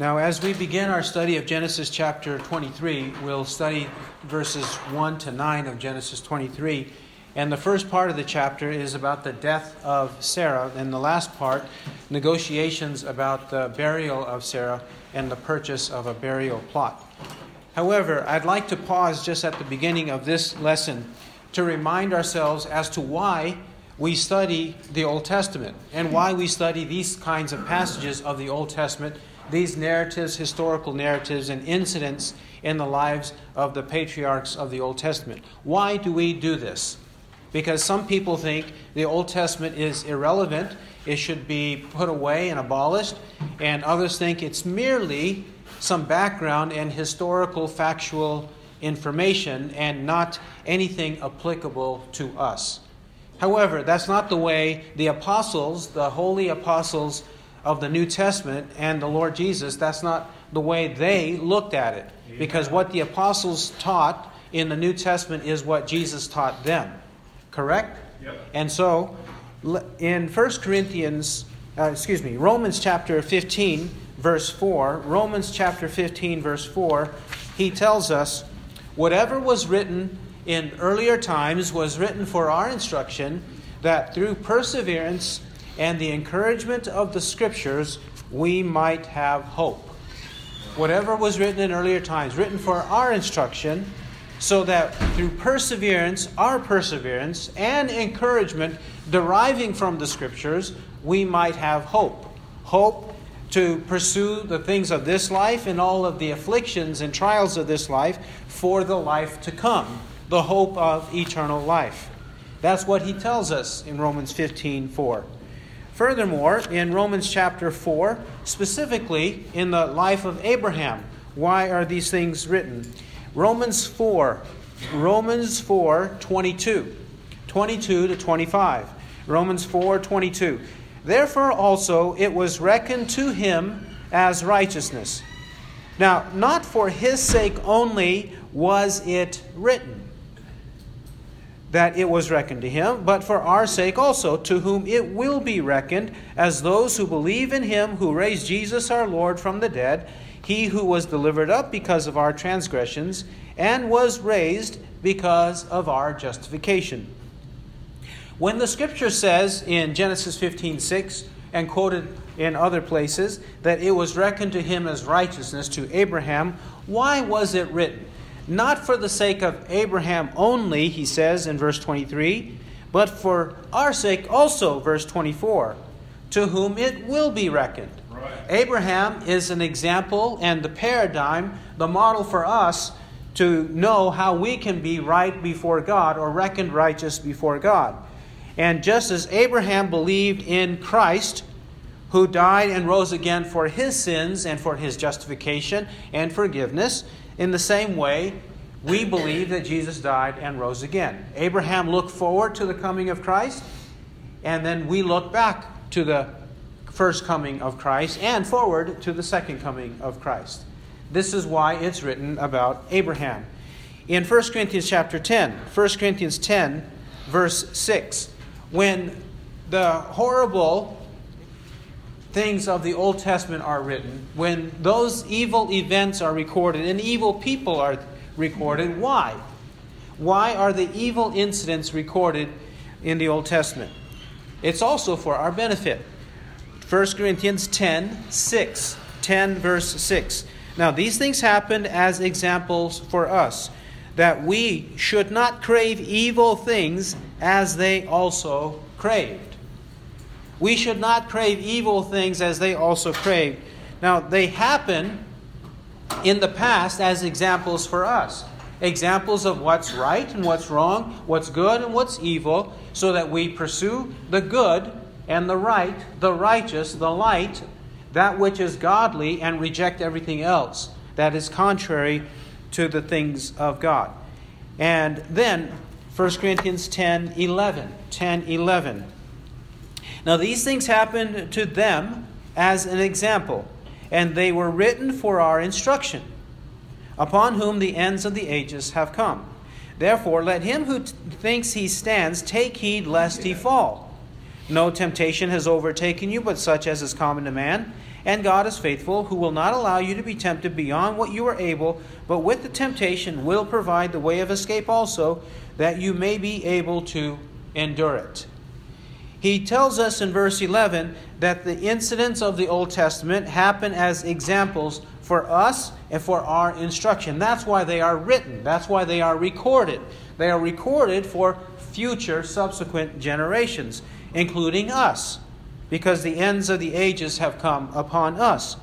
Now, as we begin our study of Genesis chapter 23, we'll study verses 1 to 9 of Genesis 23. And the first part of the chapter is about the death of Sarah, and the last part, negotiations about the burial of Sarah and the purchase of a burial plot. However, I'd like to pause just at the beginning of this lesson to remind ourselves as to why we study the Old Testament and why we study these kinds of passages of the Old Testament these narratives, historical narratives, and incidents in the lives of the patriarchs of the Old Testament. Why do we do this? Because some people think the Old Testament is irrelevant, it should be put away and abolished, and others think it's merely some background and historical factual information and not anything applicable to us. However, that's not the way the apostles, the holy apostles, of the New Testament and the Lord Jesus, that's not the way they looked at it. Because what the apostles taught in the New Testament is what Jesus taught them. Correct? Yep. And so, in 1 Corinthians, uh, excuse me, Romans chapter 15, verse 4, Romans chapter 15, verse 4, he tells us, whatever was written in earlier times was written for our instruction, that through perseverance and the encouragement of the Scriptures, we might have hope. Whatever was written in earlier times, written for our instruction, so that through perseverance, our perseverance, and encouragement deriving from the Scriptures, we might have hope. Hope to pursue the things of this life and all of the afflictions and trials of this life for the life to come, the hope of eternal life. That's what he tells us in Romans 15 4. Furthermore, in Romans chapter 4, specifically in the life of Abraham, why are these things written? Romans 4, Romans 4, 22, 22 to 25. Romans 4, 22. Therefore also it was reckoned to him as righteousness. Now, not for his sake only was it written that it was reckoned to him, but for our sake also, to whom it will be reckoned, as those who believe in him who raised Jesus our Lord from the dead, he who was delivered up because of our transgressions, and was raised because of our justification. When the scripture says in Genesis 15 6, and quoted in other places, that it was reckoned to him as righteousness to Abraham, why was it written? Not for the sake of Abraham only, he says in verse 23, but for our sake also, verse 24, to whom it will be reckoned. Right. Abraham is an example and the paradigm, the model for us to know how we can be right before God or reckoned righteous before God. And just as Abraham believed in Christ, who died and rose again for his sins and for his justification and forgiveness, in the same way, we believe that Jesus died and rose again. Abraham looked forward to the coming of Christ, and then we look back to the first coming of Christ and forward to the second coming of Christ. This is why it's written about Abraham. In 1 Corinthians chapter 10, 1 Corinthians 10, verse 6, when the horrible things of the Old Testament are written, when those evil events are recorded and evil people are recorded, why? Why are the evil incidents recorded in the Old Testament? It's also for our benefit. 1 Corinthians 10 6. 10 verse 6. Now, these things happened as examples for us, that we should not crave evil things as they also craved. We should not crave evil things as they also craved. Now, they happen in the past as examples for us examples of what's right and what's wrong, what's good and what's evil, so that we pursue the good and the right, the righteous, the light, that which is godly, and reject everything else that is contrary to the things of God. And then 1 Corinthians 10 11. 10 11. Now, these things happened to them as an example, and they were written for our instruction, upon whom the ends of the ages have come. Therefore, let him who t- thinks he stands take heed lest he fall. No temptation has overtaken you but such as is common to man. And God is faithful, who will not allow you to be tempted beyond what you are able, but with the temptation will provide the way of escape also, that you may be able to endure it. He tells us in verse 11 that the incidents of the Old Testament happen as examples for us and for our instruction. That's why they are written, that's why they are recorded. They are recorded for future, subsequent generations, including us, because the ends of the ages have come upon us.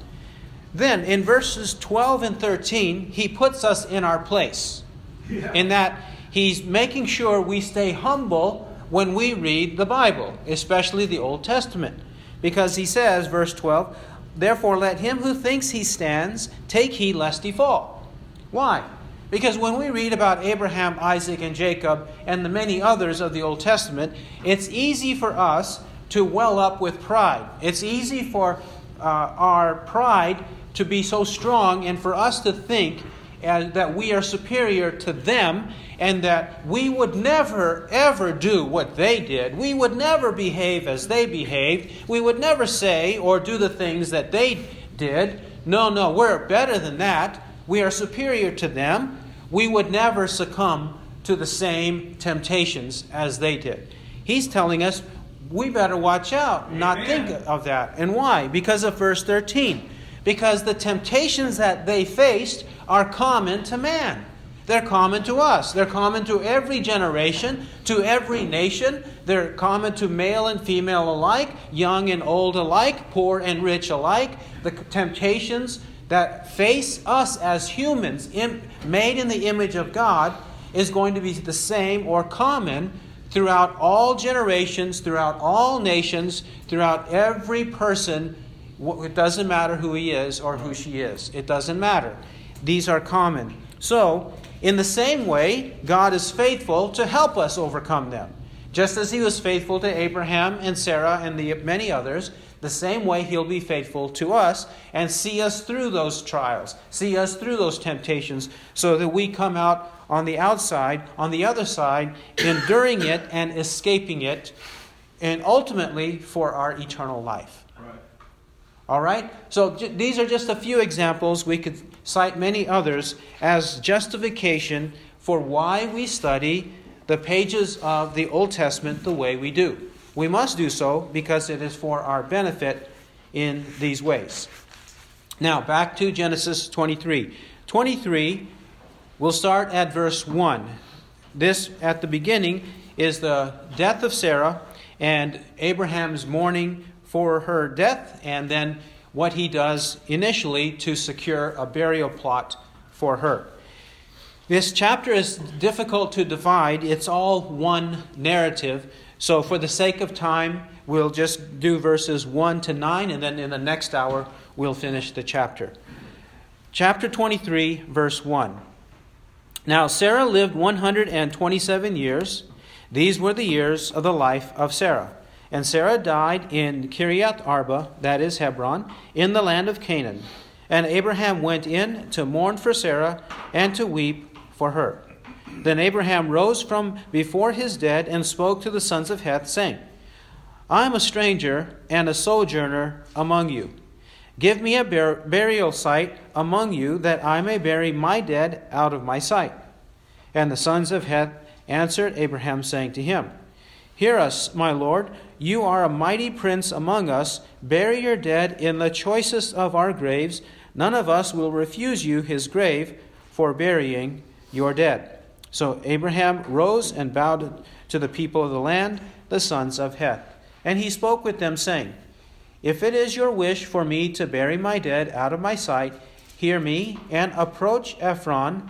Then, in verses 12 and 13, he puts us in our place, yeah. in that he's making sure we stay humble when we read the Bible, especially the Old Testament. Because he says, verse 12, Therefore let him who thinks he stands take heed lest he fall. Why? Because when we read about Abraham, Isaac, and Jacob, and the many others of the Old Testament, it's easy for us to well up with pride. It's easy for uh, our pride to be so strong and for us to think uh, that we are superior to them and that we would never, ever do what they did. We would never behave as they behaved. We would never say or do the things that they did. No, no, we're better than that. We are superior to them. We would never succumb to the same temptations as they did. He's telling us we better watch out, Amen. not think of that. And why? Because of verse 13. Because the temptations that they faced are common to man. They're common to us. They're common to every generation, to every nation. They're common to male and female alike, young and old alike, poor and rich alike. The temptations that face us as humans, made in the image of God, is going to be the same or common throughout all generations, throughout all nations, throughout every person. It doesn't matter who he is or who she is, it doesn't matter. These are common. So, in the same way, God is faithful to help us overcome them. Just as he was faithful to Abraham and Sarah and the many others, the same way he'll be faithful to us and see us through those trials, see us through those temptations, so that we come out on the outside, on the other side, enduring it and escaping it, and ultimately for our eternal life. All right? So j- these are just a few examples. We could cite many others as justification for why we study the pages of the Old Testament the way we do. We must do so because it is for our benefit in these ways. Now, back to Genesis 23. 23, we'll start at verse 1. This, at the beginning, is the death of Sarah and Abraham's mourning for her death, and then what he does initially to secure a burial plot for her. This chapter is difficult to divide, it's all one narrative. So, for the sake of time, we'll just do verses 1 to 9, and then in the next hour, we'll finish the chapter. Chapter 23, verse 1. Now, Sarah lived 127 years. These were the years of the life of Sarah. And Sarah died in Kiriath Arba, that is Hebron, in the land of Canaan. And Abraham went in to mourn for Sarah and to weep for her. Then Abraham rose from before his dead and spoke to the sons of Heth, saying, I am a stranger and a sojourner among you. Give me a bur- burial site among you, that I may bury my dead out of my sight. And the sons of Heth answered Abraham, saying to him, Hear us, my Lord. You are a mighty prince among us. Bury your dead in the choicest of our graves. None of us will refuse you his grave for burying your dead. So Abraham rose and bowed to the people of the land, the sons of Heth. And he spoke with them, saying, If it is your wish for me to bury my dead out of my sight, hear me, and approach Ephron,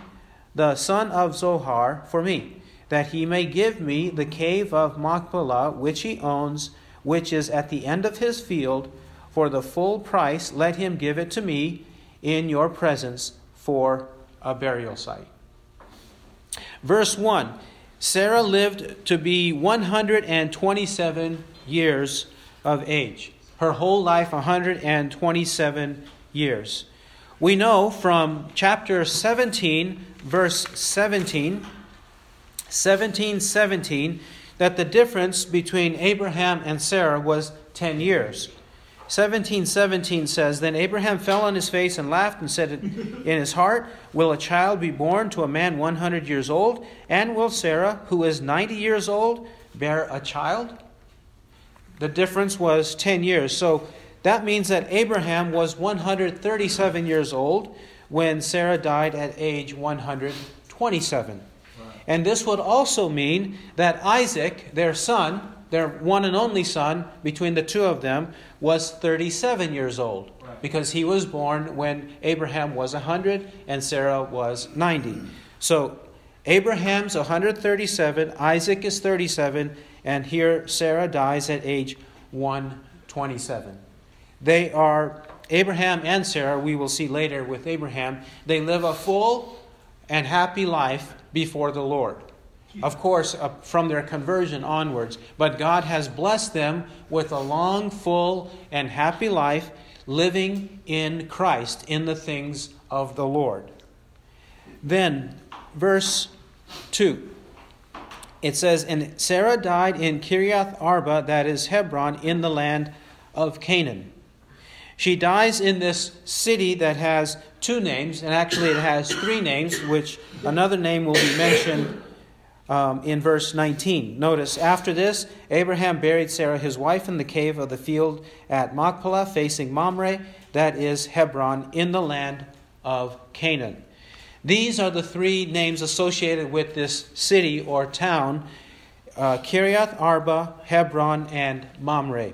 the son of Zohar, for me that he may give me the cave of Machpelah, which he owns, which is at the end of his field. For the full price, let him give it to me in your presence for a burial site. Verse 1 Sarah lived to be 127 years of age. Her whole life, 127 years. We know from chapter 17, verse 17 1717 that the difference between Abraham and Sarah was 10 years. 17 17 says, Then Abraham fell on his face and laughed and said in his heart, Will a child be born to a man 100 years old? And will Sarah, who is 90 years old, bear a child? The difference was 10 years. So that means that Abraham was 137 years old when Sarah died at age 127. And this would also mean that Isaac, their son, their one and only son, between the two of them, was 37 years old because he was born when Abraham was 100 and Sarah was 90. So Abraham's 137, Isaac is 37, and here Sarah dies at age 127. They are, Abraham and Sarah, we will see later with Abraham, they live a full and happy life before the Lord of course, uh, from their conversion onwards. But God has blessed them with a long, full, and happy life living in Christ, in the things of the Lord. Then, verse 2. It says, And Sarah died in Kiriath Arba, that is Hebron, in the land of Canaan. She dies in this city that has two names, and actually it has three names, which another name will be mentioned um, in verse 19. Notice, after this, Abraham buried Sarah, his wife, in the cave of the field at Machpelah, facing Mamre, that is Hebron, in the land of Canaan. These are the three names associated with this city or town uh, Kiriath Arba, Hebron, and Mamre.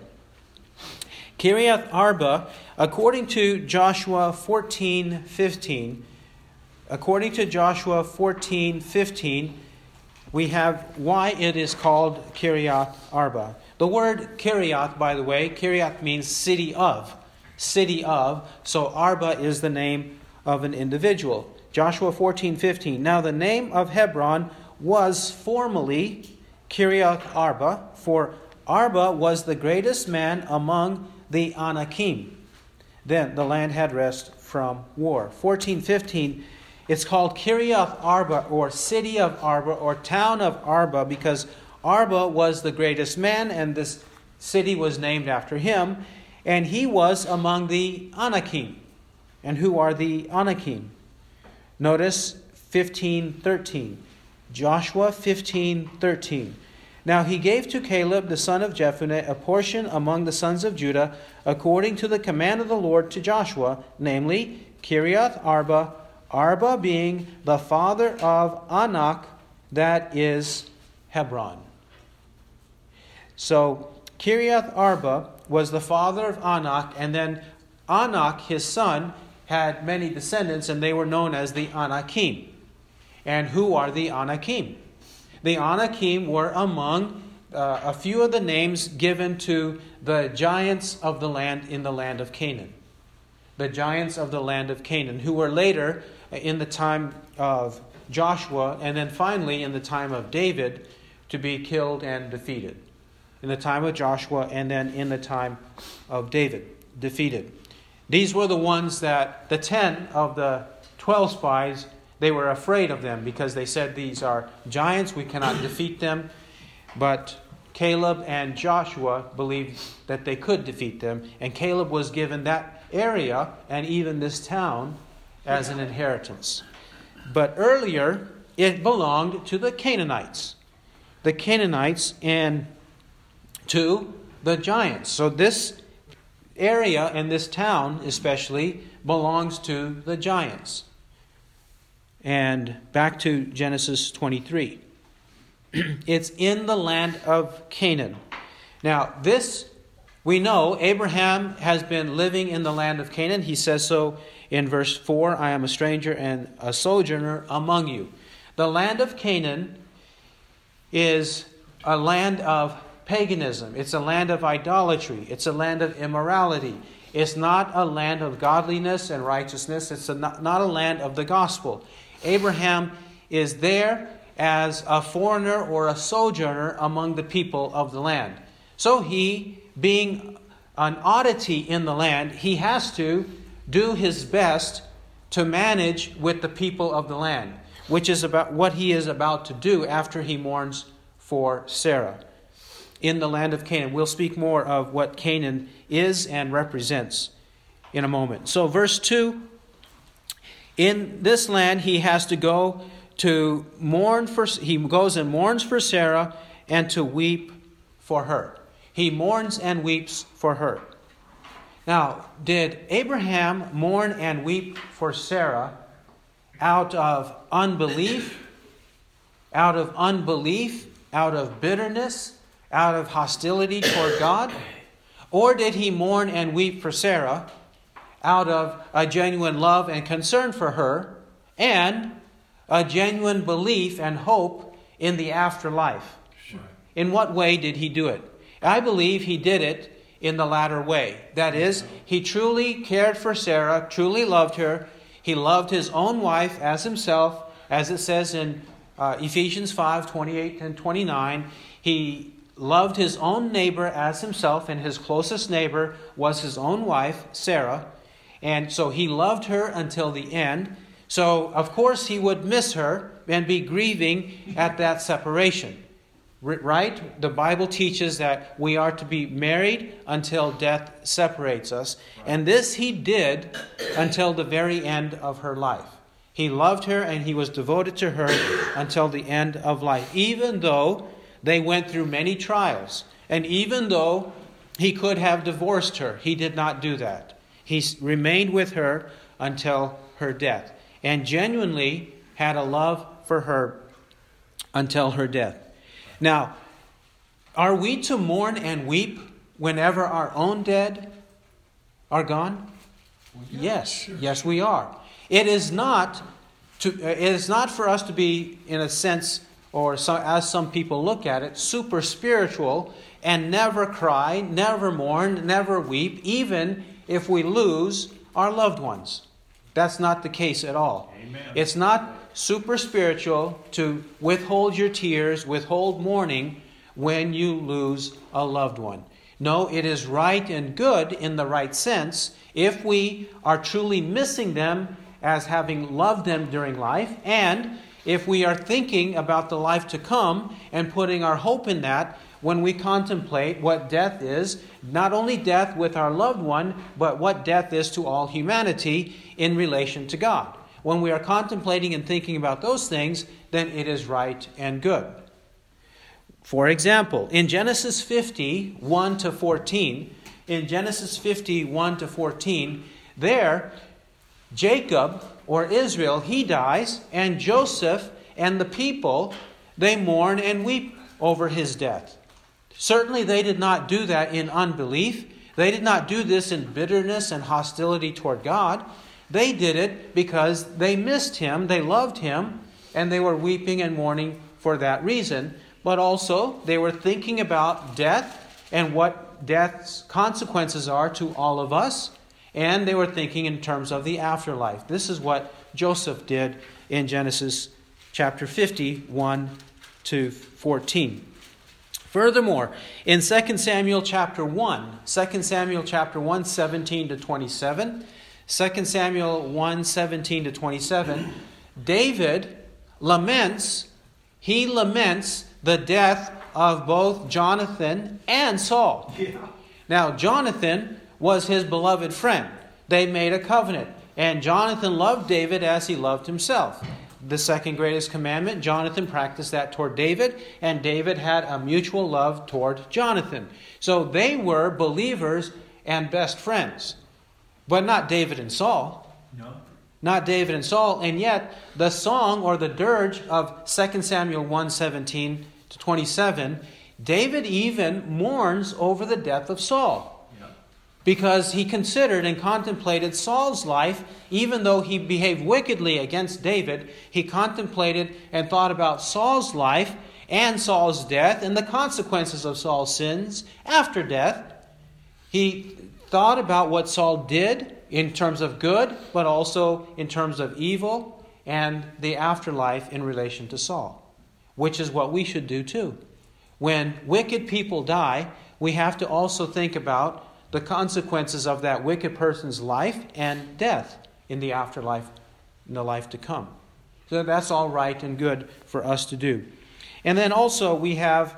Kiriath Arba, according to Joshua 14 15, according to Joshua 14 15, we have why it is called Kiriath Arba. The word Kiriath, by the way, Kiriath means city of. City of. So Arba is the name of an individual. Joshua 14 15. Now the name of Hebron was formerly Kiriath Arba, for Arba was the greatest man among the Anakim. Then the land had rest from war. 1415 it's called Kiriath Arba, or city of Arba, or town of Arba, because Arba was the greatest man, and this city was named after him. And he was among the Anakim. And who are the Anakim? Notice 15:13. Joshua 15:13. Now he gave to Caleb the son of Jephunneh a portion among the sons of Judah according to the command of the Lord to Joshua, namely Kiriath Arba Arba being the father of Anak, that is Hebron. So Kiriath Arba was the father of Anak, and then Anak, his son, had many descendants, and they were known as the Anakim. And who are the Anakim? The Anakim were among uh, a few of the names given to the giants of the land in the land of Canaan. The giants of the land of Canaan, who were later in the time of Joshua, and then finally in the time of David to be killed and defeated. In the time of Joshua, and then in the time of David, defeated. These were the ones that the 10 of the 12 spies, they were afraid of them because they said these are giants, we cannot defeat them. But Caleb and Joshua believed that they could defeat them, and Caleb was given that area and even this town as an inheritance. But earlier, it belonged to the Canaanites. The Canaanites and to the giants. So this area and this town, especially, belongs to the giants. And back to Genesis 23. it's in the land of Canaan. Now, this we know Abraham has been living in the land of Canaan. He says so in verse 4 I am a stranger and a sojourner among you. The land of Canaan is a land of paganism, it's a land of idolatry, it's a land of immorality. It's not a land of godliness and righteousness, it's a, not, not a land of the gospel. Abraham is there as a foreigner or a sojourner among the people of the land. So he, being an oddity in the land, he has to do his best to manage with the people of the land, which is about what he is about to do after he mourns for Sarah. in the land of Canaan. We'll speak more of what Canaan is and represents in a moment. So, verse 2 in this land, he has to go to mourn for, he goes and mourns for Sarah and to weep for her. He mourns and weeps for her. Now, did Abraham mourn and weep for Sarah out of unbelief, out of unbelief, out of bitterness, out of hostility toward God? Or did he mourn and weep for Sarah out of a genuine love and concern for her and a genuine belief and hope in the afterlife? In what way did he do it? I believe he did it in the latter way. That is, he truly cared for Sarah, truly loved her. He loved his own wife as himself, as it says in uh, Ephesians 5 28 and 29. He loved his own neighbor as himself, and his closest neighbor was his own wife, Sarah. And so he loved her until the end. So, of course, he would miss her and be grieving at that separation. Right? The Bible teaches that we are to be married until death separates us. And this he did until the very end of her life. He loved her and he was devoted to her until the end of life, even though they went through many trials. And even though he could have divorced her, he did not do that. He remained with her until her death and genuinely had a love for her until her death. Now, are we to mourn and weep whenever our own dead are gone? Yes, yes, we are. It is not to, uh, it is not for us to be, in a sense, or so, as some people look at it, super spiritual and never cry, never mourn, never weep, even if we lose our loved ones. That's not the case at all. Amen. It's not super spiritual to withhold your tears, withhold mourning when you lose a loved one. No, it is right and good in the right sense if we are truly missing them as having loved them during life, and if we are thinking about the life to come and putting our hope in that when we contemplate what death is, not only death with our loved one, but what death is to all humanity in relation to God when we are contemplating and thinking about those things, then it is right and good. For example, in Genesis 50, 1 to 14, in Genesis 50, 1 to 14, there, Jacob or Israel, he dies, and Joseph and the people, they mourn and weep over his death. Certainly, they did not do that in unbelief. They did not do this in bitterness and hostility toward God. They did it because they missed him, they loved him, and they were weeping and mourning for that reason. But also, they were thinking about death and what death's consequences are to all of us, and they were thinking in terms of the afterlife. This is what Joseph did in Genesis chapter 51 to 14. Furthermore, in 2 Samuel chapter 1, 2 Samuel chapter 1, 17 to 27, 2 Samuel 1 17 to 27, David laments, he laments the death of both Jonathan and Saul. Yeah. Now, Jonathan was his beloved friend. They made a covenant, and Jonathan loved David as he loved himself. The second greatest commandment, Jonathan practiced that toward David, and David had a mutual love toward Jonathan. So they were believers and best friends. But not David and Saul. No. Not David and Saul. And yet, the song or the dirge of 2 Samuel 1 17 to 27, David even mourns over the death of Saul. Because he considered and contemplated Saul's life, even though he behaved wickedly against David, he contemplated and thought about Saul's life and Saul's death and the consequences of Saul's sins after death. He thought about what Saul did in terms of good, but also in terms of evil and the afterlife in relation to Saul, which is what we should do too. When wicked people die, we have to also think about the consequences of that wicked person's life and death in the afterlife, in the life to come. So that's all right and good for us to do. And then also we have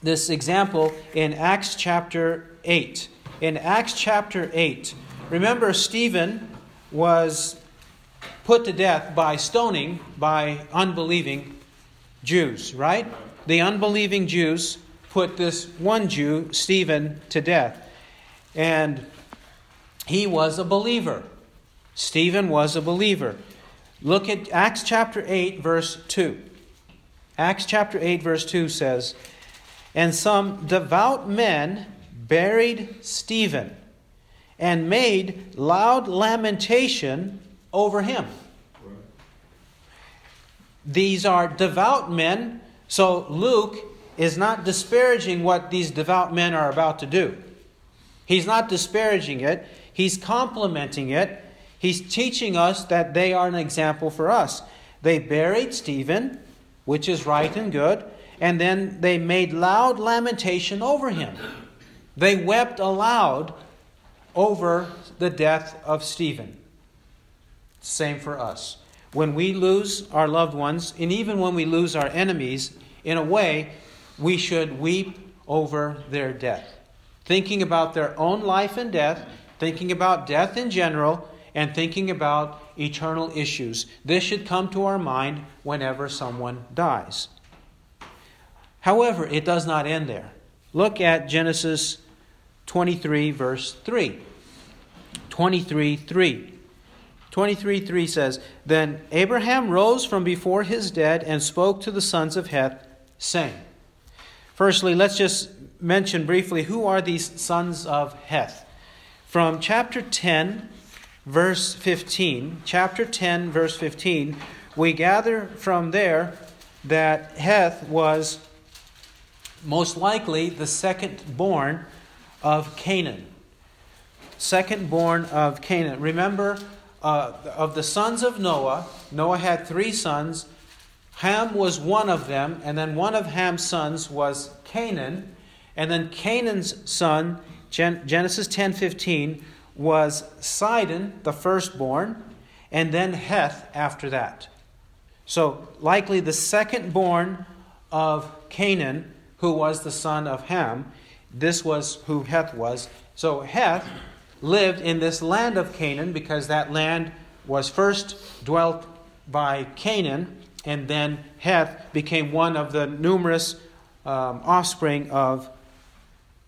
this example in Acts chapter 8. In Acts chapter 8, remember Stephen was put to death by stoning by unbelieving Jews, right? The unbelieving Jews put this one Jew, Stephen, to death. And he was a believer. Stephen was a believer. Look at Acts chapter 8, verse 2. Acts chapter 8, verse 2 says, And some devout men buried Stephen and made loud lamentation over him. These are devout men, so Luke is not disparaging what these devout men are about to do. He's not disparaging it, he's complimenting it. He's teaching us that they are an example for us. They buried Stephen, which is right and good, and then they made loud lamentation over him. They wept aloud over the death of Stephen. Same for us. When we lose our loved ones, and even when we lose our enemies, in a way, we should weep over their death. Thinking about their own life and death, thinking about death in general, and thinking about eternal issues. This should come to our mind whenever someone dies. However, it does not end there. Look at Genesis 23, verse 3. 23 3. 23 3 says, Then Abraham rose from before his dead and spoke to the sons of Heth, saying, Firstly, let's just mention briefly who are these sons of Heth. From chapter 10, verse 15, chapter 10, verse 15, we gather from there that Heth was most likely the second born of Canaan. Second born of Canaan. Remember, uh, of the sons of Noah, Noah had three sons. Ham was one of them, and then one of Ham's sons was Canaan, and then Canaan's son, Gen- Genesis 10:15, was Sidon, the firstborn, and then Heth after that. So likely the second born of Canaan, who was the son of Ham, this was who Heth was. So Heth lived in this land of Canaan because that land was first dwelt by Canaan, and then Heth became one of the numerous um, offspring of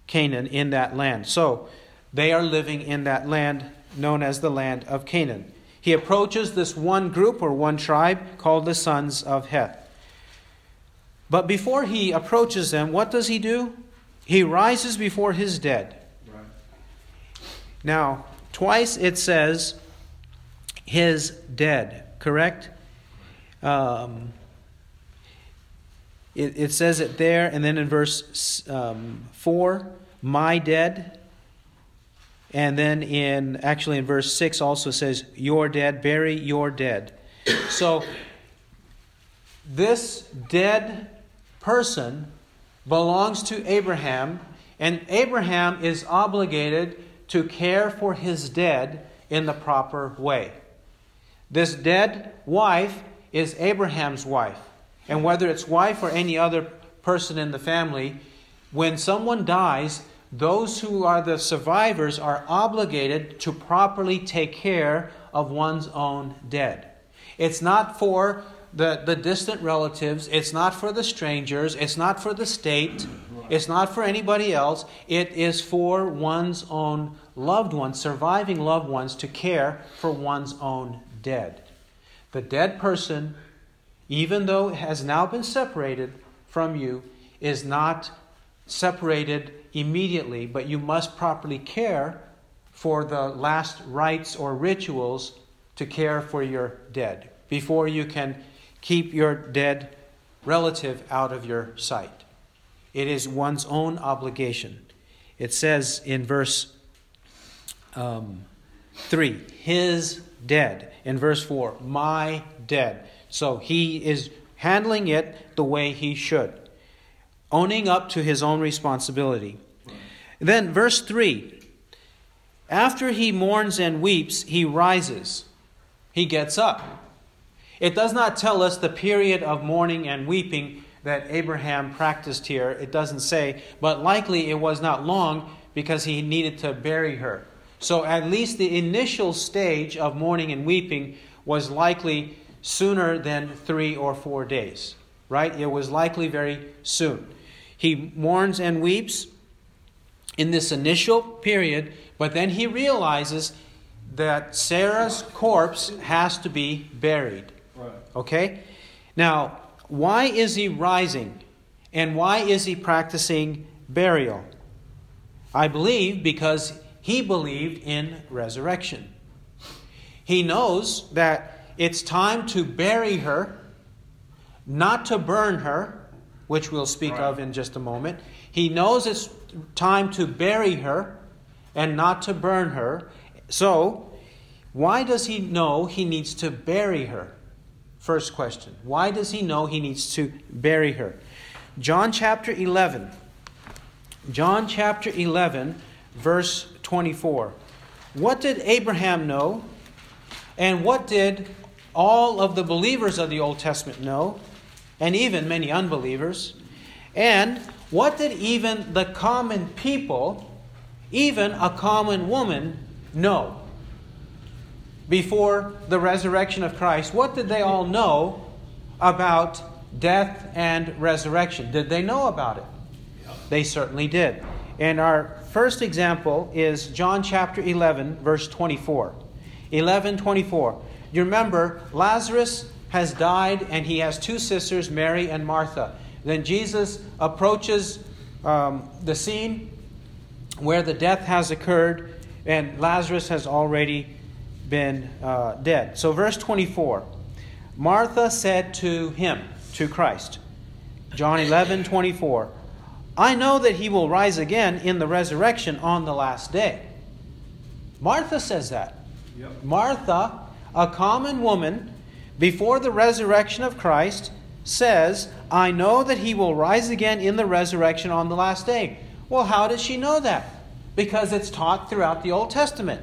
Canaan in that land. So they are living in that land known as the land of Canaan. He approaches this one group or one tribe called the sons of Heth. But before he approaches them, what does he do? He rises before his dead. Right. Now, twice it says his dead, correct? Um, it, it, says it there, and then in verse um, 4, my dead. And then in, actually in verse 6 also says, your dead, bury your dead. So, this dead person belongs to Abraham, and Abraham is obligated to care for his dead in the proper way. This dead wife is Abraham's wife. And whether it's wife or any other person in the family, when someone dies, those who are the survivors are obligated to properly take care of one's own dead. It's not for the, the distant relatives, it's not for the strangers, it's not for the state, it's not for anybody else. It is for one's own loved ones, surviving loved ones, to care for one's own dead. The dead person, even though it has now been separated from you, is not separated immediately, but you must properly care for the last rites or rituals to care for your dead before you can keep your dead relative out of your sight. It is one's own obligation. It says in verse um, 3, his dead. In verse 4, my dead. So he is handling it the way he should, owning up to his own responsibility. Then, verse 3 after he mourns and weeps, he rises, he gets up. It does not tell us the period of mourning and weeping that Abraham practiced here. It doesn't say, but likely it was not long because he needed to bury her. So at least the initial stage of mourning and weeping was likely sooner than three or four days, right? It was likely very soon. He mourns and weeps in this initial period, but then he realizes that Sarah's corpse has to be buried. Right. Okay? Now, why is he rising? And why is he practicing burial? I believe because he believed in resurrection. He knows that it's time to bury her, not to burn her, which we'll speak Right. of in just a moment. He knows it's time to bury her and not to burn her. So, why does he know he needs to bury her? First question. Why does he know he needs to bury her? John chapter 11. John chapter 11, verse 24. What did Abraham know? And what did all of the believers of the Old Testament know? And even many unbelievers. And what did even the common people, even a common woman, know? Before the resurrection of Christ, what did they all know about death and resurrection? Did they know about it? They certainly did. And our first example is John chapter 11, verse 24. 11 24. You remember, Lazarus has died and he has two sisters, Mary and Martha. Then Jesus approaches um, the scene where the death has occurred and Lazarus has already been uh, dead. So, verse 24 Martha said to him, to Christ, John 11 24, I know that he will rise again in the resurrection on the last day. Martha says that. Yep. Martha, a common woman, before the resurrection of Christ, says, I know that he will rise again in the resurrection on the last day. Well, how does she know that? Because it's taught throughout the Old Testament.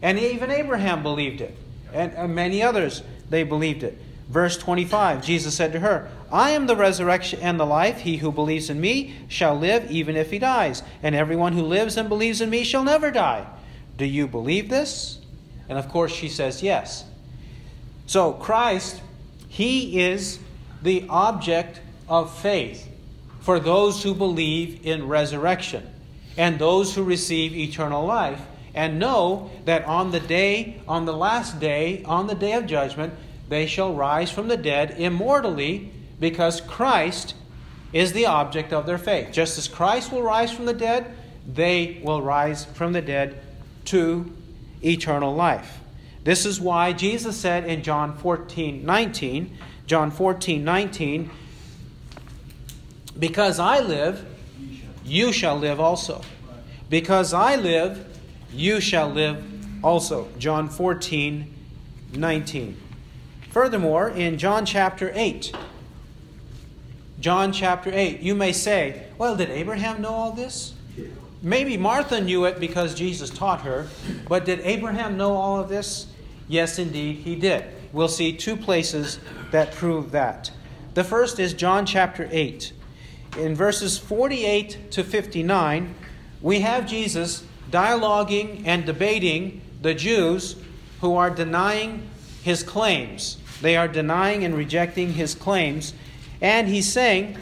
And even Abraham believed it. And, and many others, they believed it. Verse 25 Jesus said to her, I am the resurrection and the life. He who believes in me shall live even if he dies. And everyone who lives and believes in me shall never die. Do you believe this? And of course, she says yes. So, Christ, He is the object of faith for those who believe in resurrection and those who receive eternal life and know that on the day, on the last day, on the day of judgment, they shall rise from the dead immortally because Christ is the object of their faith. Just as Christ will rise from the dead, they will rise from the dead to eternal life. This is why Jesus said in John 14 19, John 14 19, because I live, you shall live also. Because I live, you shall live also. John 14 19. Furthermore, in John chapter 8, John chapter 8, you may say, well, did Abraham know all this? Maybe Martha knew it because Jesus taught her, but did Abraham know all of this? Yes, indeed, he did. We'll see two places that prove that. The first is John chapter 8. In verses 48 to 59, we have Jesus dialoguing and debating the Jews who are denying his claims. They are denying and rejecting his claims. And he's saying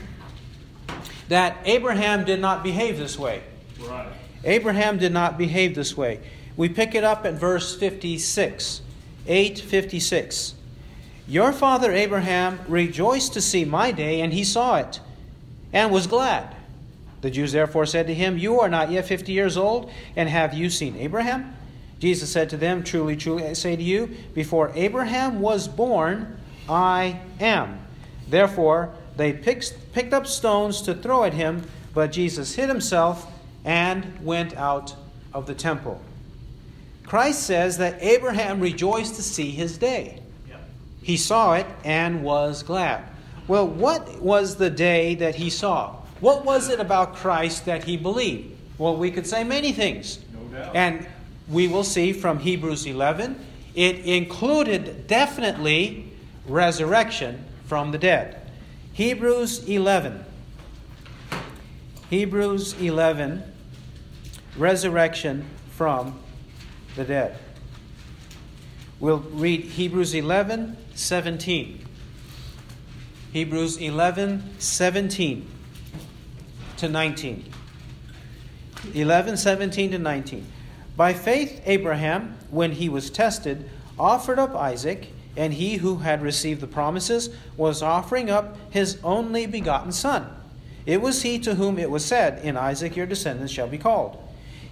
that Abraham did not behave this way. Right. Abraham did not behave this way. We pick it up at verse 56. 856. Your father Abraham rejoiced to see my day, and he saw it, and was glad. The Jews therefore said to him, You are not yet fifty years old, and have you seen Abraham? Jesus said to them, Truly, truly, I say to you, before Abraham was born, I am. Therefore, they picked up stones to throw at him, but Jesus hid himself and went out of the temple. Christ says that Abraham rejoiced to see his day. He saw it and was glad. Well, what was the day that he saw? What was it about Christ that he believed? Well, we could say many things. No doubt. And we will see from Hebrews 11, it included definitely resurrection from the dead. Hebrews 11. Hebrews 11, resurrection from the dead. We'll read Hebrews 11, 17. Hebrews 11, 17 to 19. 11, 17 to 19. By faith, Abraham, when he was tested, offered up Isaac, and he who had received the promises was offering up his only begotten son. It was he to whom it was said, In Isaac your descendants shall be called.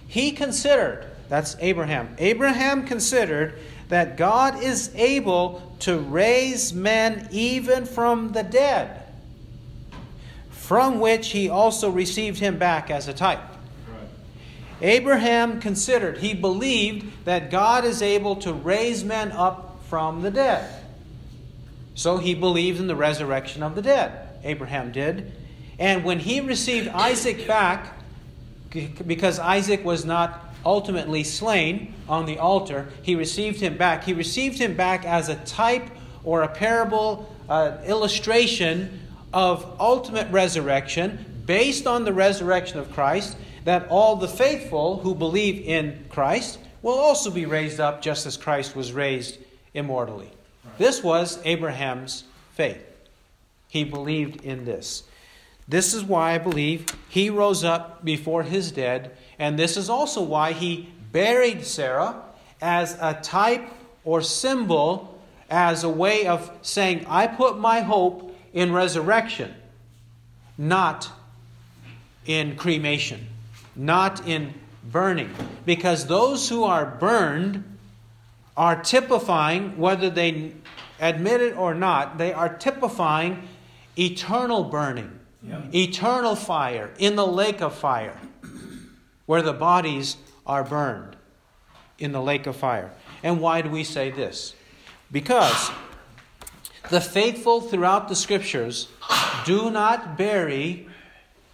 He considered, that's Abraham, Abraham considered that God is able to raise men even from the dead, from which he also received him back as a type. Abraham considered, he believed that God is able to raise men up from the dead. So he believed in the resurrection of the dead. Abraham did. And when he received Isaac back, because Isaac was not ultimately slain on the altar, he received him back. He received him back as a type or a parable uh, illustration of ultimate resurrection based on the resurrection of Christ, that all the faithful who believe in Christ will also be raised up just as Christ was raised immortally. This was Abraham's faith. He believed in this. This is why I believe he rose up before his dead, and this is also why he buried Sarah as a type or symbol, as a way of saying, I put my hope in resurrection, not in cremation, not in burning. Because those who are burned are typifying, whether they admit it or not, they are typifying eternal burning eternal fire in the lake of fire, where the bodies are burned in the lake of fire. And why do we say this? Because the faithful throughout the scriptures do not bury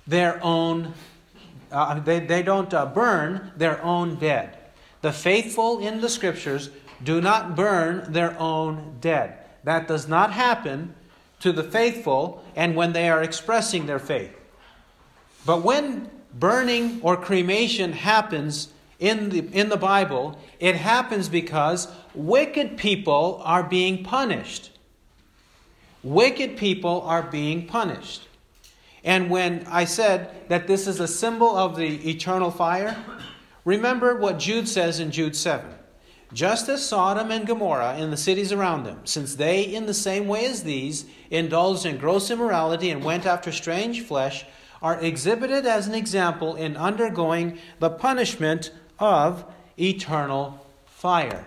their own, uh, they, they don't uh, burn their own dead. The faithful in the scriptures do not burn their own dead. That does not happen to the faithful and when they are expressing their faith. But when burning or cremation happens in the, in the Bible, it happens because wicked people are being punished. Wicked people are being punished. And when I said that this is a symbol of the eternal fire, remember what Jude says in Jude 7 just as Sodom and Gomorrah and the cities around them, since they, in the same way as these, indulged in gross immorality and went after strange flesh, are exhibited as an example in undergoing the punishment of eternal fire.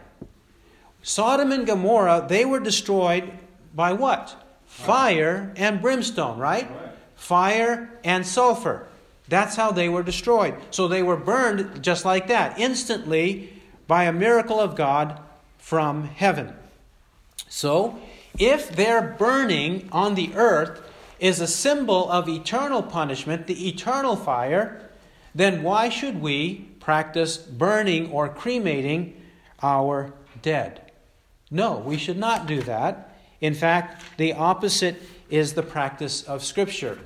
Sodom and Gomorrah, they were destroyed by what? Fire and brimstone, right? Fire and sulfur. That's how they were destroyed. So they were burned just like that, instantly by a miracle of God from heaven. So, if their burning on the earth is a symbol of eternal punishment, the eternal fire, then why should we practice burning or cremating our dead? No, we should not do that. In fact, the opposite is the practice of Scripture.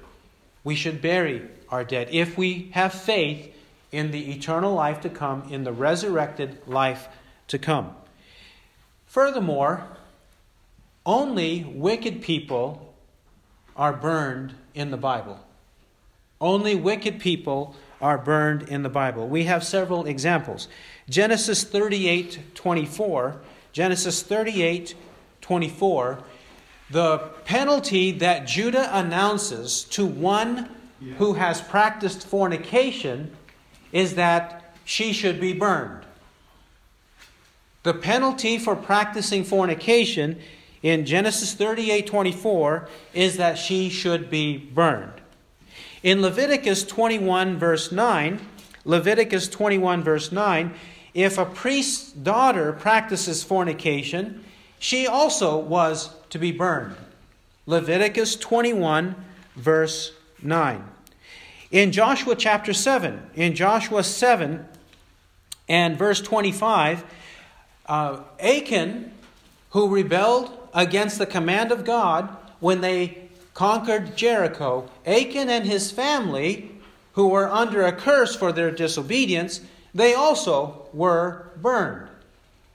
We should bury our dead. If we have faith in the eternal life to come, in the resurrected life to come. Furthermore, only wicked people are burned in the Bible. Only wicked people are burned in the Bible. We have several examples. Genesis 38 24. Genesis 38 24. The penalty that Judah announces to one who has practiced fornication is that she should be burned. The penalty for practicing fornication in Genesis 38 24 is that she should be burned. In Leviticus 21, verse 9, Leviticus 21, verse 9, if a priest's daughter practices fornication, she also was to be burned. Leviticus 21, verse 9. In Joshua chapter 7, in Joshua 7 and verse 25, uh, Achan, who rebelled against the command of God when they conquered Jericho, Achan and his family, who were under a curse for their disobedience, they also were burned.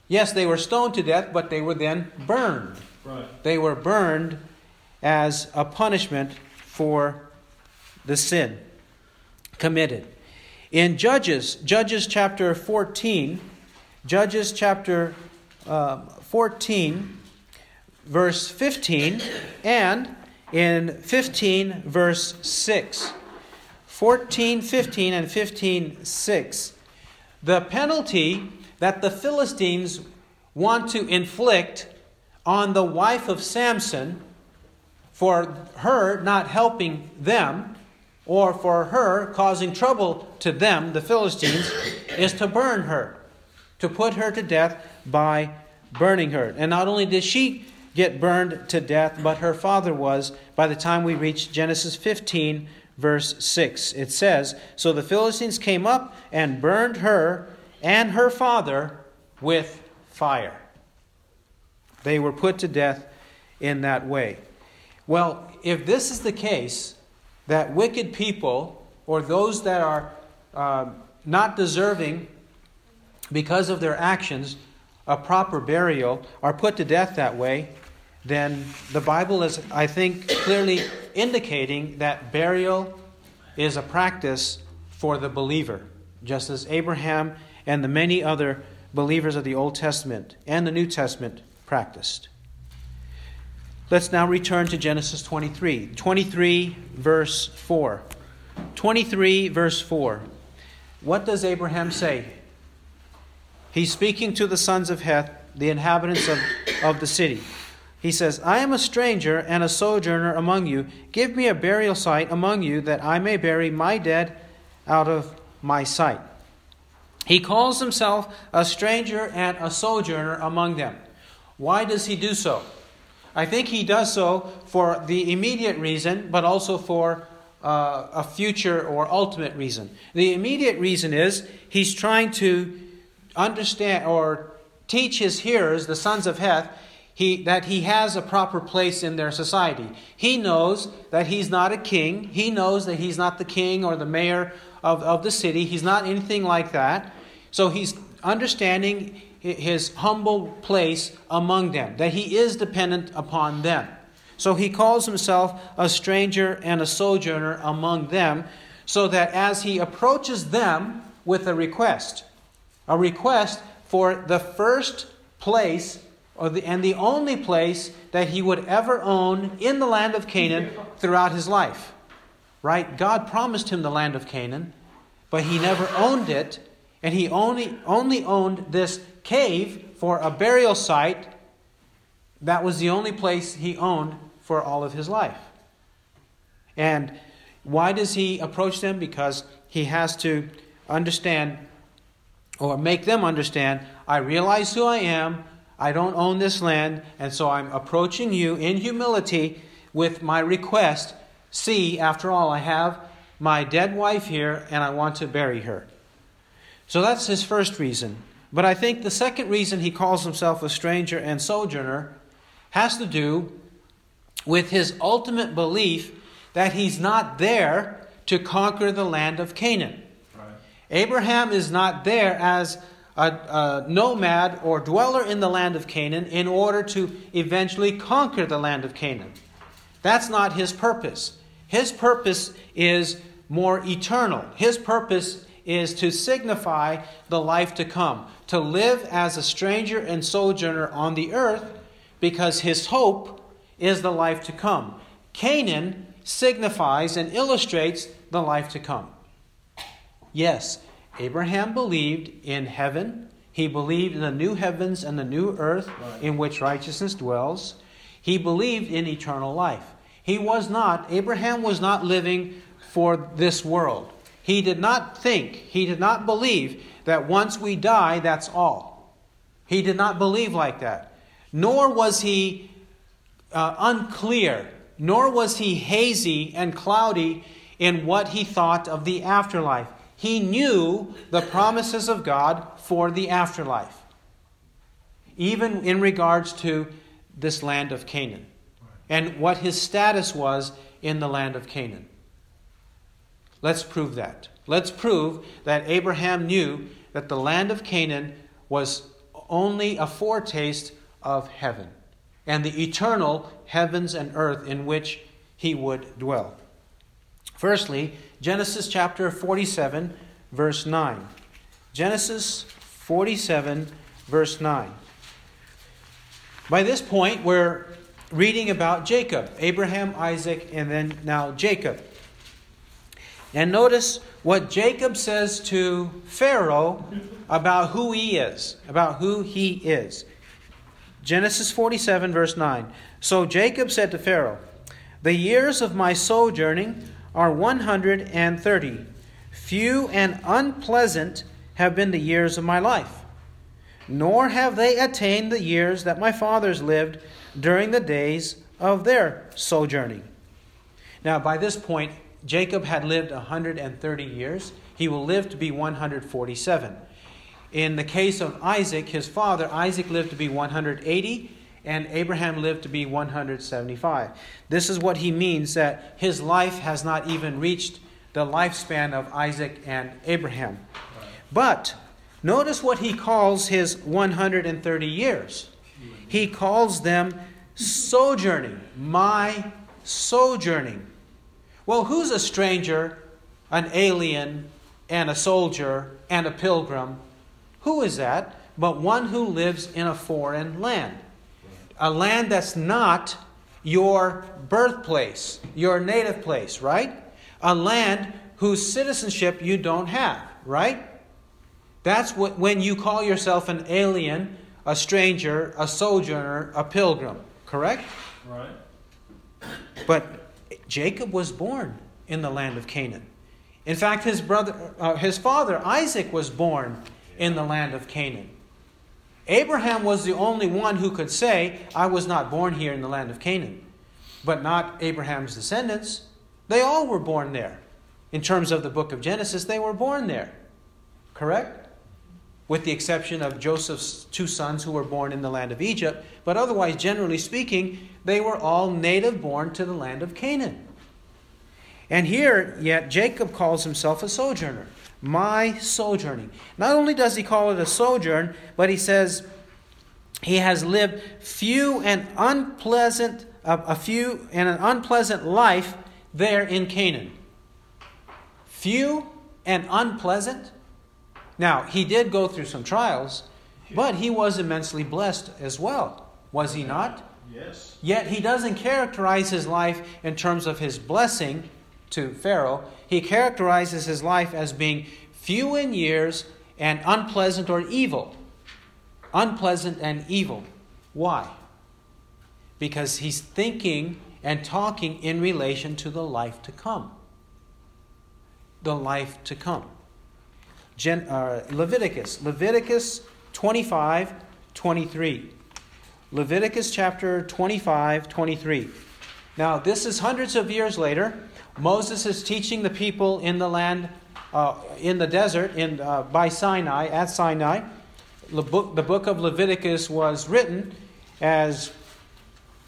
Yes, they were stoned to death, but they were then burned. Right. They were burned as a punishment for the sin committed. In Judges, Judges chapter 14, Judges chapter uh, 14, verse 15, and in 15, verse 6. 14, 15, and 15, 6. The penalty that the Philistines want to inflict on the wife of Samson for her not helping them or for her causing trouble to them, the Philistines, is to burn her, to put her to death by burning her. And not only did she get burned to death, but her father was by the time we reach Genesis 15, verse 6. It says So the Philistines came up and burned her and her father with fire. They were put to death in that way. Well, if this is the case, that wicked people or those that are uh, not deserving because of their actions a proper burial are put to death that way, then the Bible is, I think, clearly indicating that burial is a practice for the believer, just as Abraham and the many other believers of the Old Testament and the New Testament practiced. Let's now return to Genesis 23. 23, verse 4. 23, verse 4. What does Abraham say? He's speaking to the sons of Heth, the inhabitants of, of the city. He says, I am a stranger and a sojourner among you. Give me a burial site among you that I may bury my dead out of my sight. He calls himself a stranger and a sojourner among them. Why does he do so? I think he does so for the immediate reason, but also for uh, a future or ultimate reason. The immediate reason is he's trying to understand or teach his hearers, the sons of Heth, he, that he has a proper place in their society. He knows that he's not a king. He knows that he's not the king or the mayor of, of the city. He's not anything like that. So he's understanding his humble place among them, that he is dependent upon them. So he calls himself a stranger and a sojourner among them, so that as he approaches them with a request, a request for the first place the, and the only place that he would ever own in the land of Canaan throughout his life. Right? God promised him the land of Canaan, but he never owned it, and he only, only owned this cave for a burial site. That was the only place he owned for all of his life. And why does he approach them? Because he has to understand or make them understand I realize who I am. I don't own this land, and so I'm approaching you in humility with my request. See, after all, I have my dead wife here, and I want to bury her. So that's his first reason. But I think the second reason he calls himself a stranger and sojourner has to do with his ultimate belief that he's not there to conquer the land of Canaan. Right. Abraham is not there as a, a, nomad or dweller in the land of Canaan in order to eventually conquer the land of Canaan. That's not his purpose. His purpose is more eternal. His purpose is to signify the life to come, to live as a stranger and sojourner on the earth, because his hope is the life to come. Canaan signifies and illustrates the life to come. Yes, Abraham believed in heaven. He believed in the new heavens and the new earth in which righteousness dwells. He believed in eternal life. He was not, Abraham was not living for this world. He did not think, he did not believe that once we die, that's all. He did not believe like that. Nor was he uh, unclear, nor was he hazy and cloudy in what he thought of the afterlife. He knew the promises of God for the afterlife, even in regards to this land of Canaan. and what his status was in the land of Canaan. Let's prove that. Let's prove that Abraham knew that the land of Canaan was only a foretaste of heaven and the eternal heavens and earth in which he would dwell. Firstly, Genesis chapter 47, verse 9. Genesis 47, verse 9. By this point, we're reading about Jacob, Abraham, Isaac, and then now Jacob. And notice what Jacob says to Pharaoh about who he is, about who he is. Genesis 47, verse 9. So Jacob said to Pharaoh, The years of my sojourning are 130. Few and unpleasant have been the years of my life, nor have they attained the years that my fathers lived during the days of their sojourning. Now, by this point, Jacob had lived 130 years. He will live to be 147. In the case of Isaac, his father, Isaac lived to be 180, and Abraham lived to be 175. This is what he means that his life has not even reached the lifespan of Isaac and Abraham. But notice what he calls his 130 years. He calls them sojourning, my sojourning. Well, who's a stranger, an alien, and a sojourner, and a pilgrim? Who is that? But one who lives in a foreign land. A land that's not your birthplace, your native place, right? A land whose citizenship you don't have, right? That's what, when you call yourself an alien, a stranger, a sojourner, a pilgrim, correct? Right. But Jacob was born in the land of Canaan. In fact, his brother, uh, his father Isaac was born in the land of Canaan. Abraham was the only one who could say, I was not born here in the land of Canaan. But not Abraham's descendants. They all were born there. In terms of the book of Genesis, they were born there. Correct? With the exception of Joseph's two sons who were born in the land of Egypt. But otherwise, generally speaking, they were all native born to the land of Canaan. And here, yet, Jacob calls himself a sojourner my sojourning. Not only does he call it a sojourn, but he says he has lived few and unpleasant a few and an unpleasant life there in Canaan. Few and unpleasant. Now, he did go through some trials, but he was immensely blessed as well. Was he not? Yes. Yet he doesn't characterize his life in terms of his blessing to Pharaoh he characterizes his life as being few in years and unpleasant or evil. Unpleasant and evil. Why? Because he's thinking and talking in relation to the life to come. The life to come. Gen, uh, Leviticus. Leviticus 25, 23. Leviticus chapter 25, 23. Now, this is hundreds of years later. Moses is teaching the people in the land, uh, in the desert, in, uh, by Sinai, at Sinai. The book, the book of Leviticus was written as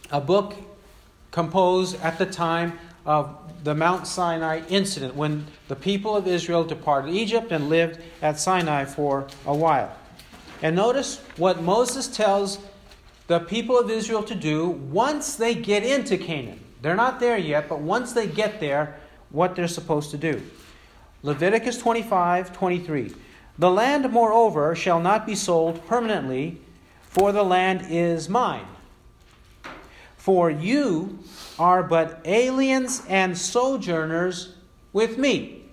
a book composed at the time of the Mount Sinai incident when the people of Israel departed Egypt and lived at Sinai for a while. And notice what Moses tells the people of Israel to do once they get into Canaan. They're not there yet, but once they get there, what they're supposed to do. Leviticus 25 23. The land, moreover, shall not be sold permanently, for the land is mine. For you are but aliens and sojourners with me.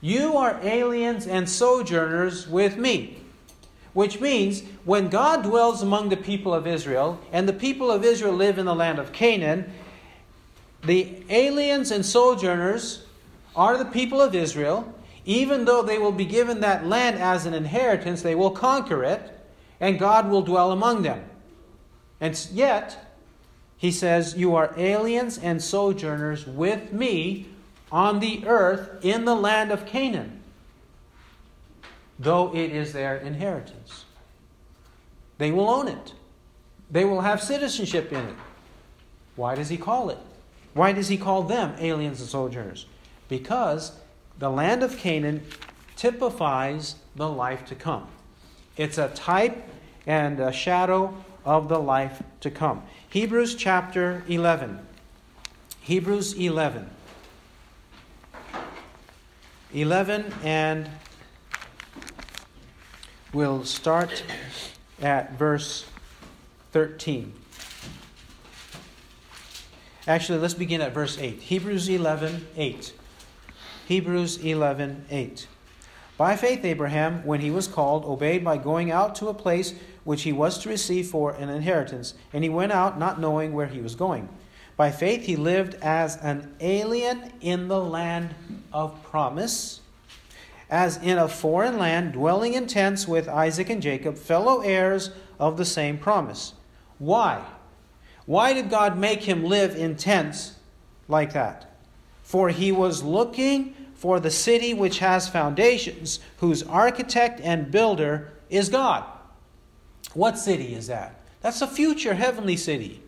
You are aliens and sojourners with me. Which means when God dwells among the people of Israel, and the people of Israel live in the land of Canaan, the aliens and sojourners are the people of Israel. Even though they will be given that land as an inheritance, they will conquer it, and God will dwell among them. And yet, he says, You are aliens and sojourners with me on the earth in the land of Canaan though it is their inheritance. They will own it, they will have citizenship in it. Why does he call it? Why does he call them aliens and sojourners? Because the land of Canaan typifies the life to come. It's a type and a shadow of the life to come. Hebrews chapter 11. Hebrews 11. 11 and we'll start at verse 13. Actually, let's begin at verse 8. Hebrews 11, 8. Hebrews 11, 8. By faith, Abraham, when he was called, obeyed by going out to a place which he was to receive for an inheritance, and he went out not knowing where he was going. By faith, he lived as an alien in the land of promise, as in a foreign land, dwelling in tents with Isaac and Jacob, fellow heirs of the same promise. Why? Why did God make him live in tents like that? For he was looking for the city which has foundations, whose architect and builder is God. What city is that? That's a future heavenly city,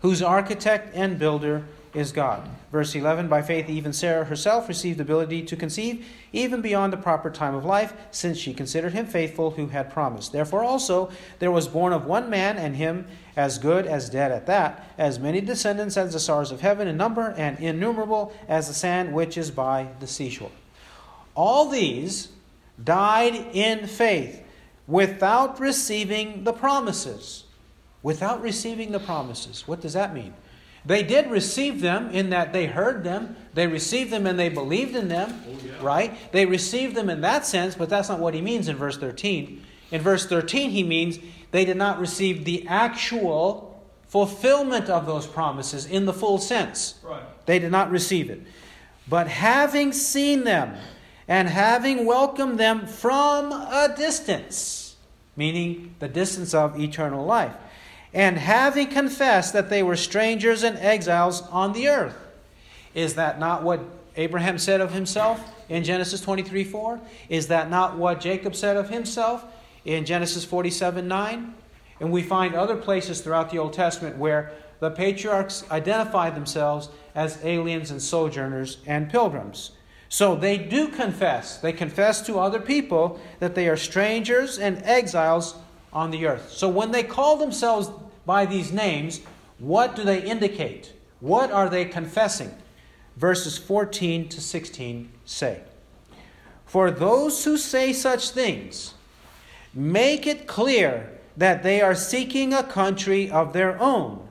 whose architect and builder is God. Verse 11 By faith, even Sarah herself received ability to conceive, even beyond the proper time of life, since she considered him faithful who had promised. Therefore, also, there was born of one man, and him as good as dead at that, as many descendants as the stars of heaven in number, and innumerable as the sand which is by the seashore. All these died in faith without receiving the promises. Without receiving the promises. What does that mean? They did receive them in that they heard them, they received them and they believed in them, oh, yeah. right? They received them in that sense, but that's not what he means in verse 13. In verse 13, he means they did not receive the actual fulfillment of those promises in the full sense. Right. They did not receive it. But having seen them and having welcomed them from a distance, meaning the distance of eternal life, and having confessed that they were strangers and exiles on the earth. Is that not what Abraham said of himself in Genesis 23 4? Is that not what Jacob said of himself in Genesis 47 9. And we find other places throughout the Old Testament where the patriarchs identify themselves as aliens and sojourners and pilgrims. So they do confess. They confess to other people that they are strangers and exiles on the earth. So when they call themselves by these names, what do they indicate? What are they confessing? Verses 14 to 16 say For those who say such things, make it clear that they are seeking a country of their own.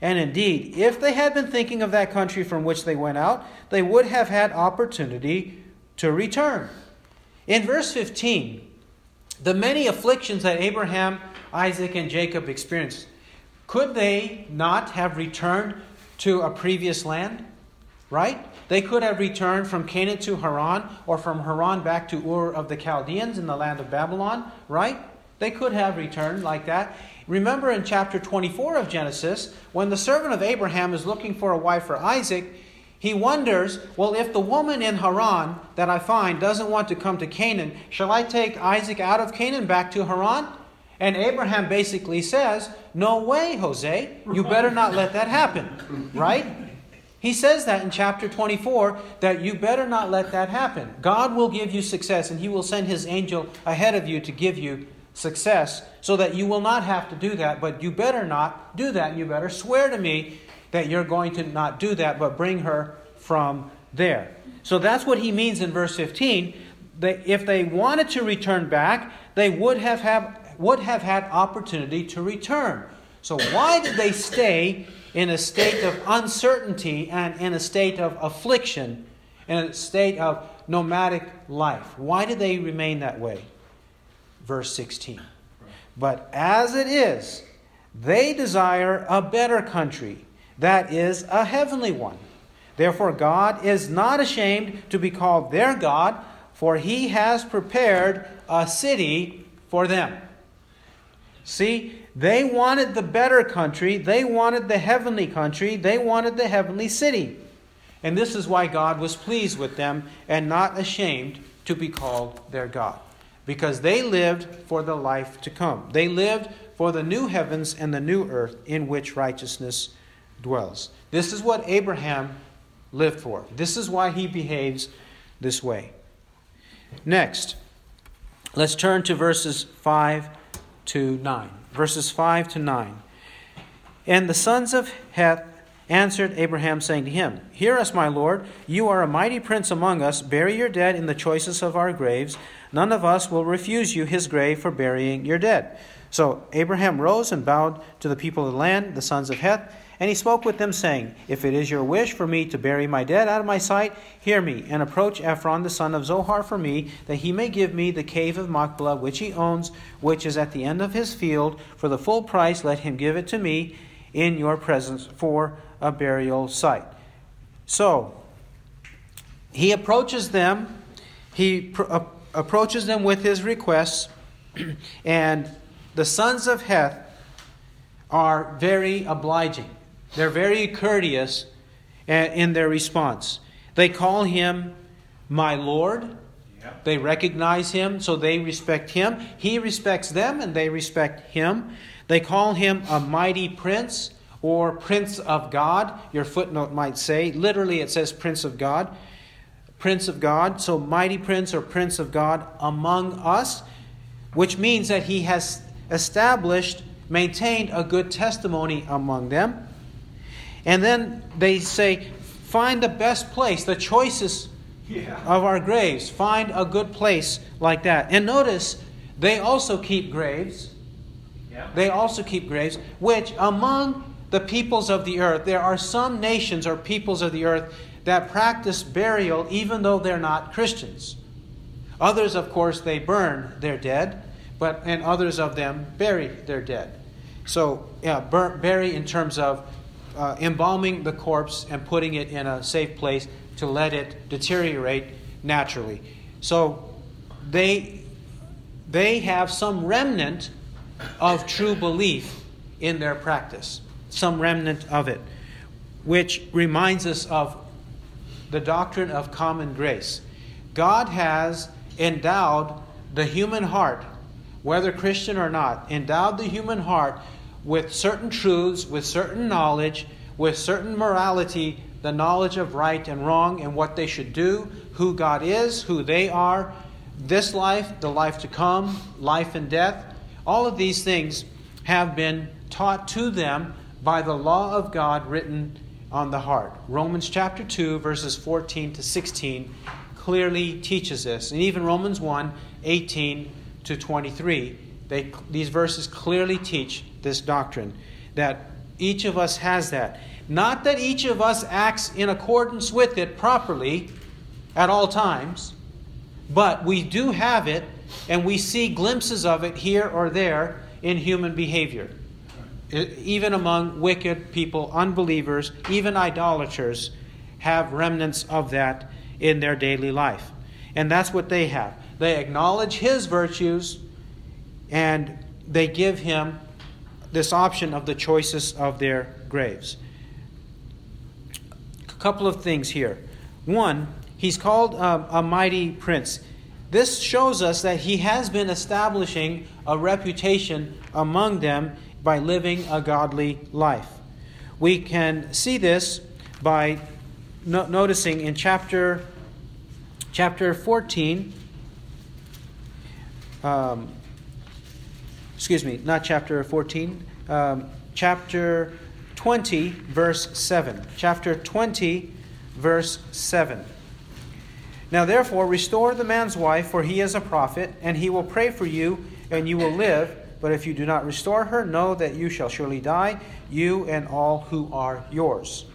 And indeed, if they had been thinking of that country from which they went out, they would have had opportunity to return. In verse 15, the many afflictions that Abraham, Isaac, and Jacob experienced, could they not have returned to a previous land? Right? They could have returned from Canaan to Haran or from Haran back to Ur of the Chaldeans in the land of Babylon, right? They could have returned like that. Remember in chapter 24 of Genesis, when the servant of Abraham is looking for a wife for Isaac, he wonders, well, if the woman in Haran that I find doesn't want to come to Canaan, shall I take Isaac out of Canaan back to Haran? And Abraham basically says, No way, Jose. You better not let that happen. Right? He says that in chapter 24 that you better not let that happen. God will give you success and he will send his angel ahead of you to give you success so that you will not have to do that, but you better not do that. And you better swear to me that you're going to not do that, but bring her from there. So that's what he means in verse 15. That if they wanted to return back, they would have, have, would have had opportunity to return. So why did they stay in a state of uncertainty and in a state of affliction, in a state of nomadic life. Why did they remain that way? Verse 16. But as it is, they desire a better country, that is, a heavenly one. Therefore, God is not ashamed to be called their God, for he has prepared a city for them. See, they wanted the better country. They wanted the heavenly country. They wanted the heavenly city. And this is why God was pleased with them and not ashamed to be called their God. Because they lived for the life to come. They lived for the new heavens and the new earth in which righteousness dwells. This is what Abraham lived for. This is why he behaves this way. Next, let's turn to verses 5 to 9. Verses 5 to 9. And the sons of Heth answered Abraham, saying to him, Hear us, my lord. You are a mighty prince among us. Bury your dead in the choicest of our graves. None of us will refuse you his grave for burying your dead. So Abraham rose and bowed to the people of the land, the sons of Heth. And he spoke with them, saying, If it is your wish for me to bury my dead out of my sight, hear me, and approach Ephron the son of Zohar for me, that he may give me the cave of Machpelah, which he owns, which is at the end of his field. For the full price, let him give it to me in your presence for a burial site. So, he approaches them, he pr- uh, approaches them with his requests, and the sons of Heth are very obliging. They're very courteous eh, in their response. They call him my Lord. They recognize him, so they respect him. He respects them, and they respect him. They call him a mighty prince or prince of God. Your footnote might say. Literally, it says prince of God. Prince of God. So, mighty prince or prince of God among us, which means that he has established, maintained a good testimony among them. And then they say, find the best place, the choicest yeah. of our graves. Find a good place like that. And notice, they also keep graves. Yeah. They also keep graves, which among the peoples of the earth, there are some nations or peoples of the earth that practice burial even though they're not Christians. Others, of course, they burn their dead, but and others of them bury their dead. So, yeah, bur- bury in terms of uh, embalming the corpse and putting it in a safe place to let it deteriorate naturally. So they, they have some remnant of true belief in their practice, some remnant of it, which reminds us of the doctrine of common grace. God has endowed the human heart, whether Christian or not, endowed the human heart with certain truths, with certain knowledge, with certain morality, the knowledge of right and wrong and what they should do, who God is, who they are, this life, the life to come, life and death. All of these things have been taught to them by the law of God written on the heart. Romans chapter 2, verses 14 to 16 clearly teaches this. And even Romans 1, 18 to 23, they, these verses clearly teach this doctrine that each of us has that. Not that each of us acts in accordance with it properly at all times, but we do have it and we see glimpses of it here or there in human behavior. Even among wicked people, unbelievers, even idolaters have remnants of that in their daily life. And that's what they have. They acknowledge his virtues and they give him this option of the choicest of their graves. A couple of things here. One, he's called um, a mighty prince. This shows us that he has been establishing a reputation among them by living a godly life. We can see this by no- noticing in chapter chapter 14 um, excuse me, not chapter 14, um, chapter 20, verse 7. Chapter 20, verse 7. Now, therefore, restore the man's wife, for he is a prophet, and he will pray for you, and you will live. But if you do not restore her, know that you shall surely die, you and all who are yours.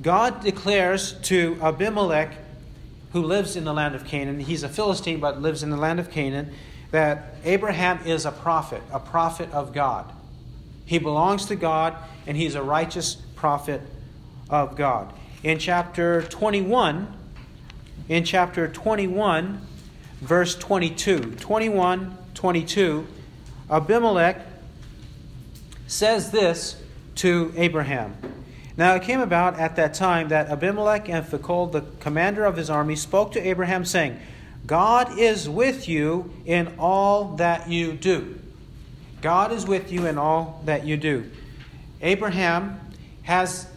God declares to Abimelech, who lives in the land of Canaan, he's a Philistine but lives in the land of Canaan, that Abraham is a prophet, a prophet of God. He belongs to God, and he's a righteous prophet of God. In chapter 21, in chapter 21, verse 22, 21, 22, Abimelech says this to Abraham. Now it came about at that time that Abimelech and Phicol, the commander of his army, spoke to Abraham, saying, God is with you in all that you do. God is with you in all that you do. Abraham has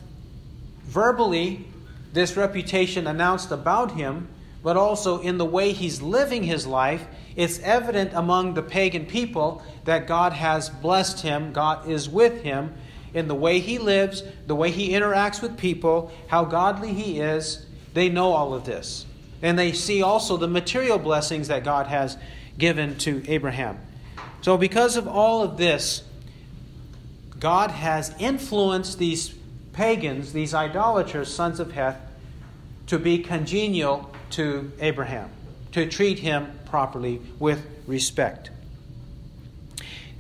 verbally this reputation announced about him, but also in the way he's living his life, it's evident among the pagan people that God has blessed him, God is with him in the way he lives, the way he interacts with people, how godly he is. They know all of this. And they see also the material blessings that God has given to Abraham. So, because of all of this, God has influenced these pagans, these idolaters, sons of Heth, to be congenial to Abraham, to treat him properly with respect.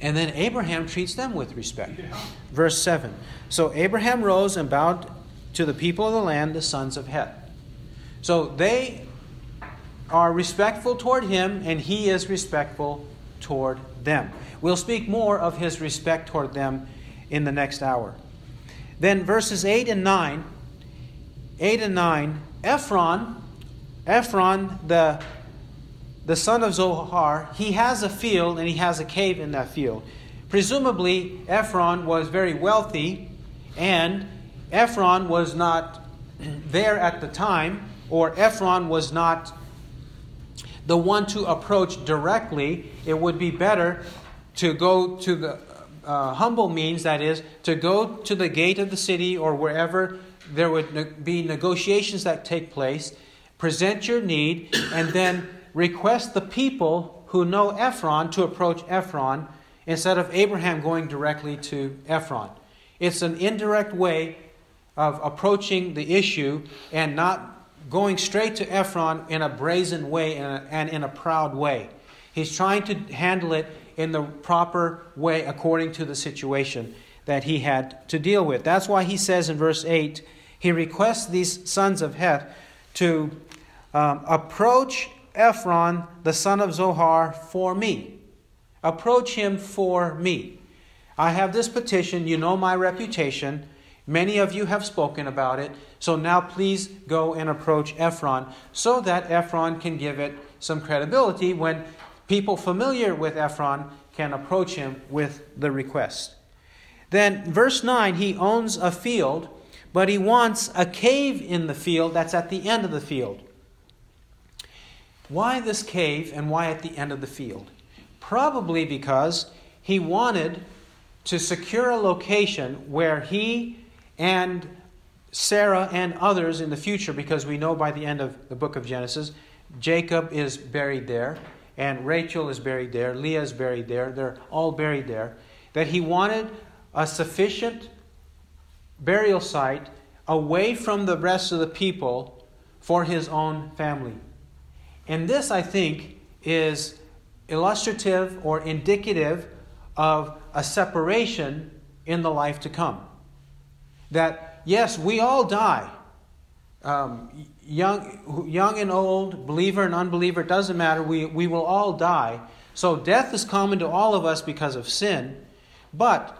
And then Abraham treats them with respect. Yeah. Verse 7. So Abraham rose and bowed to the people of the land, the sons of Heth. So they are respectful toward him, and he is respectful toward them. We'll speak more of his respect toward them in the next hour. Then verses 8 and 9, 8 and 9, Ephron, Ephron, the, the son of Zohar, he has a field and he has a cave in that field. Presumably, Ephron was very wealthy, and Ephron was not there at the time, or Ephron was not the one to approach directly. It would be better to go to the uh, humble means, that is, to go to the gate of the city or wherever there would ne- be negotiations that take place, present your need, and then request the people who know Ephron to approach Ephron instead of Abraham going directly to Ephron. It's an indirect way of approaching the issue and not going straight to Ephron in a brazen way and, in a proud way. He's trying to handle it in the proper way according to the situation that he had to deal with. That's why he says in verse 8, he requests these sons of Heth to um, approach Ephron, the son of Zohar, for me. Approach him for me. I have this petition. You know my reputation. Many of you have spoken about it. So now please go and approach Ephron so that Ephron can give it some credibility when people familiar with Ephron can approach him with the request. Then, verse 9, he owns a field, but he wants a cave in the field that's at the end of the field. Why this cave and why at the end of the field? Probably because he wanted to secure a location where he and Sarah and others in the future, because we know by the end of the book of Genesis, Jacob is buried there and Rachel is buried there, Leah is buried there, they're all buried there, that he wanted a sufficient burial site away from the rest of the people for his own family. And this, I think, is illustrative or indicative of a separation in the life to come. That, yes, we all die. Um, young, young and old, believer and unbeliever, it doesn't matter. We, we will all die. So death is common to all of us because of sin. But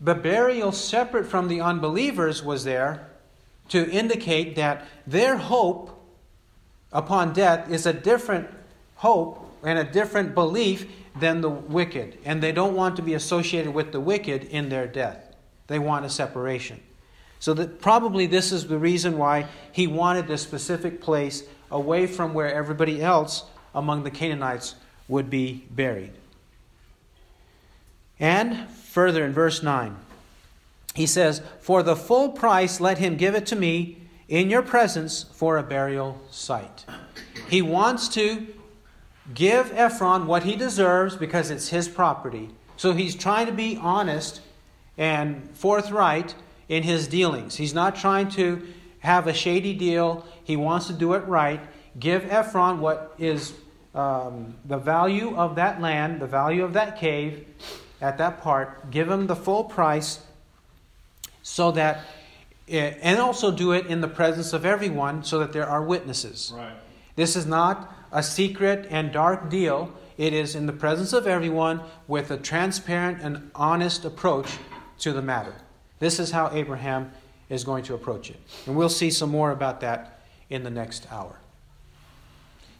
the burial separate from the unbelievers was there to indicate that their hope upon death is a different hope and a different belief than the wicked. And they don't want to be associated with the wicked in their death. They want a separation. So that probably this is the reason why he wanted this specific place away from where everybody else among the Canaanites would be buried. And further in verse 9, he says, For the full price let him give it to me in your presence for a burial site. He wants to give Ephron what he deserves because it's his property. So he's trying to be honest and forthright in his dealings. He's not trying to have a shady deal, he wants to do it right. Give Ephron what is um, the value of that land, the value of that cave at that part. Give him the full price so that, it, and also do it in the presence of everyone so that there are witnesses. Right. This is not a secret and dark deal. It is in the presence of everyone with a transparent and honest approach to the matter. This is how Abraham is going to approach it. And we'll see some more about that in the next hour.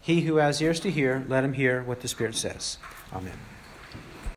He who has ears to hear, let him hear what the Spirit says. Amen.